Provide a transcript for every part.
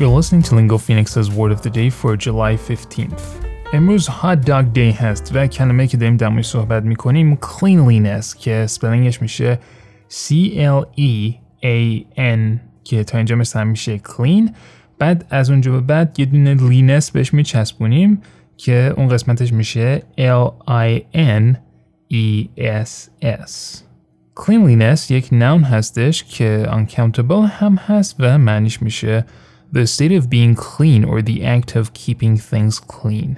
You're listening to Lingo Phoenix's Word of the Day for July 15th. امروز hot dog day هست و کلمه که داریم در صحبت می‌کنیم cleanliness که سپلنگش میشه C-L-E-A-N. که تا اینجا مثل میشه clean بعد از اونجا به بعد یه دونه لینس بهش میچسبونیم که اون قسمتش میشه L-I-N-E-S-S cleanliness یک noun هستش که uncountable هم هست و معنیش میشه the state of being clean or the act of keeping things clean.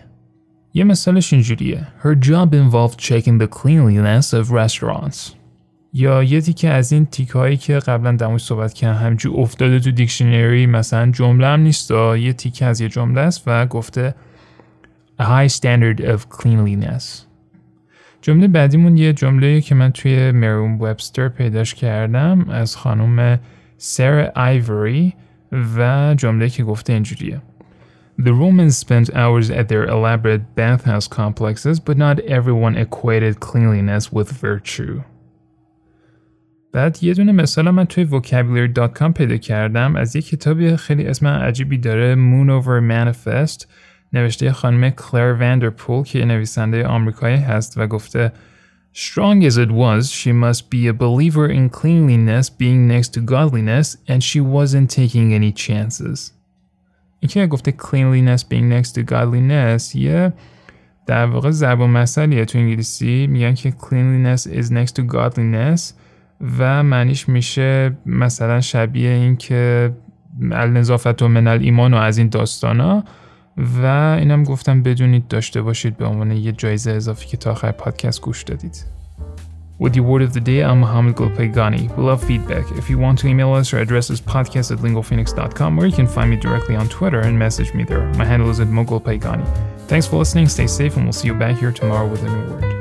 یه مثالش اینجوریه Her job involved checking the cleanliness of restaurants. یا یه تیکه از این تیک هایی که قبلا در صحبت کردم همجور افتاده تو دیکشنری مثلا جمله هم نیست یه تیکه از یه جمله است و گفته A high standard of cleanliness جمله بعدیمون یه جمله که من توی مروم وبستر پیداش کردم از خانم سر آیوری و جمله که گفته اینجوریه The Romans spent hours at their elaborate bathhouse complexes, but not everyone equated cleanliness with virtue. بعد یه دونه مثال من توی vocabulary.com پیدا کردم از یه کتابی خیلی اسم عجیبی داره Moon Over Manifest نوشته خانم کلر وندرپول که نویسنده آمریکایی هست و گفته Strong as it was, she must be a believer in cleanliness being next to godliness and she wasn't taking any chances. اینکه گفته cleanliness being next to godliness یه در واقع زبان مسئلیه تو انگلیسی میگن که cleanliness is next to godliness و معنیش میشه مثلا شبیه این که النظافت و من ایمان و از این داستانا و اینم گفتم بدونید داشته باشید به عنوان یه جایزه اضافی که تا آخر پادکست گوش دادید. With your word of the day, I'm Mohammed Golpegani. We love feedback. If you want to email us, our address is podcast at lingophoenix.com or you can find me directly on Twitter and message me there. My handle is at mogulpegani. Thanks for listening, stay safe, and we'll see you back here tomorrow with a new word.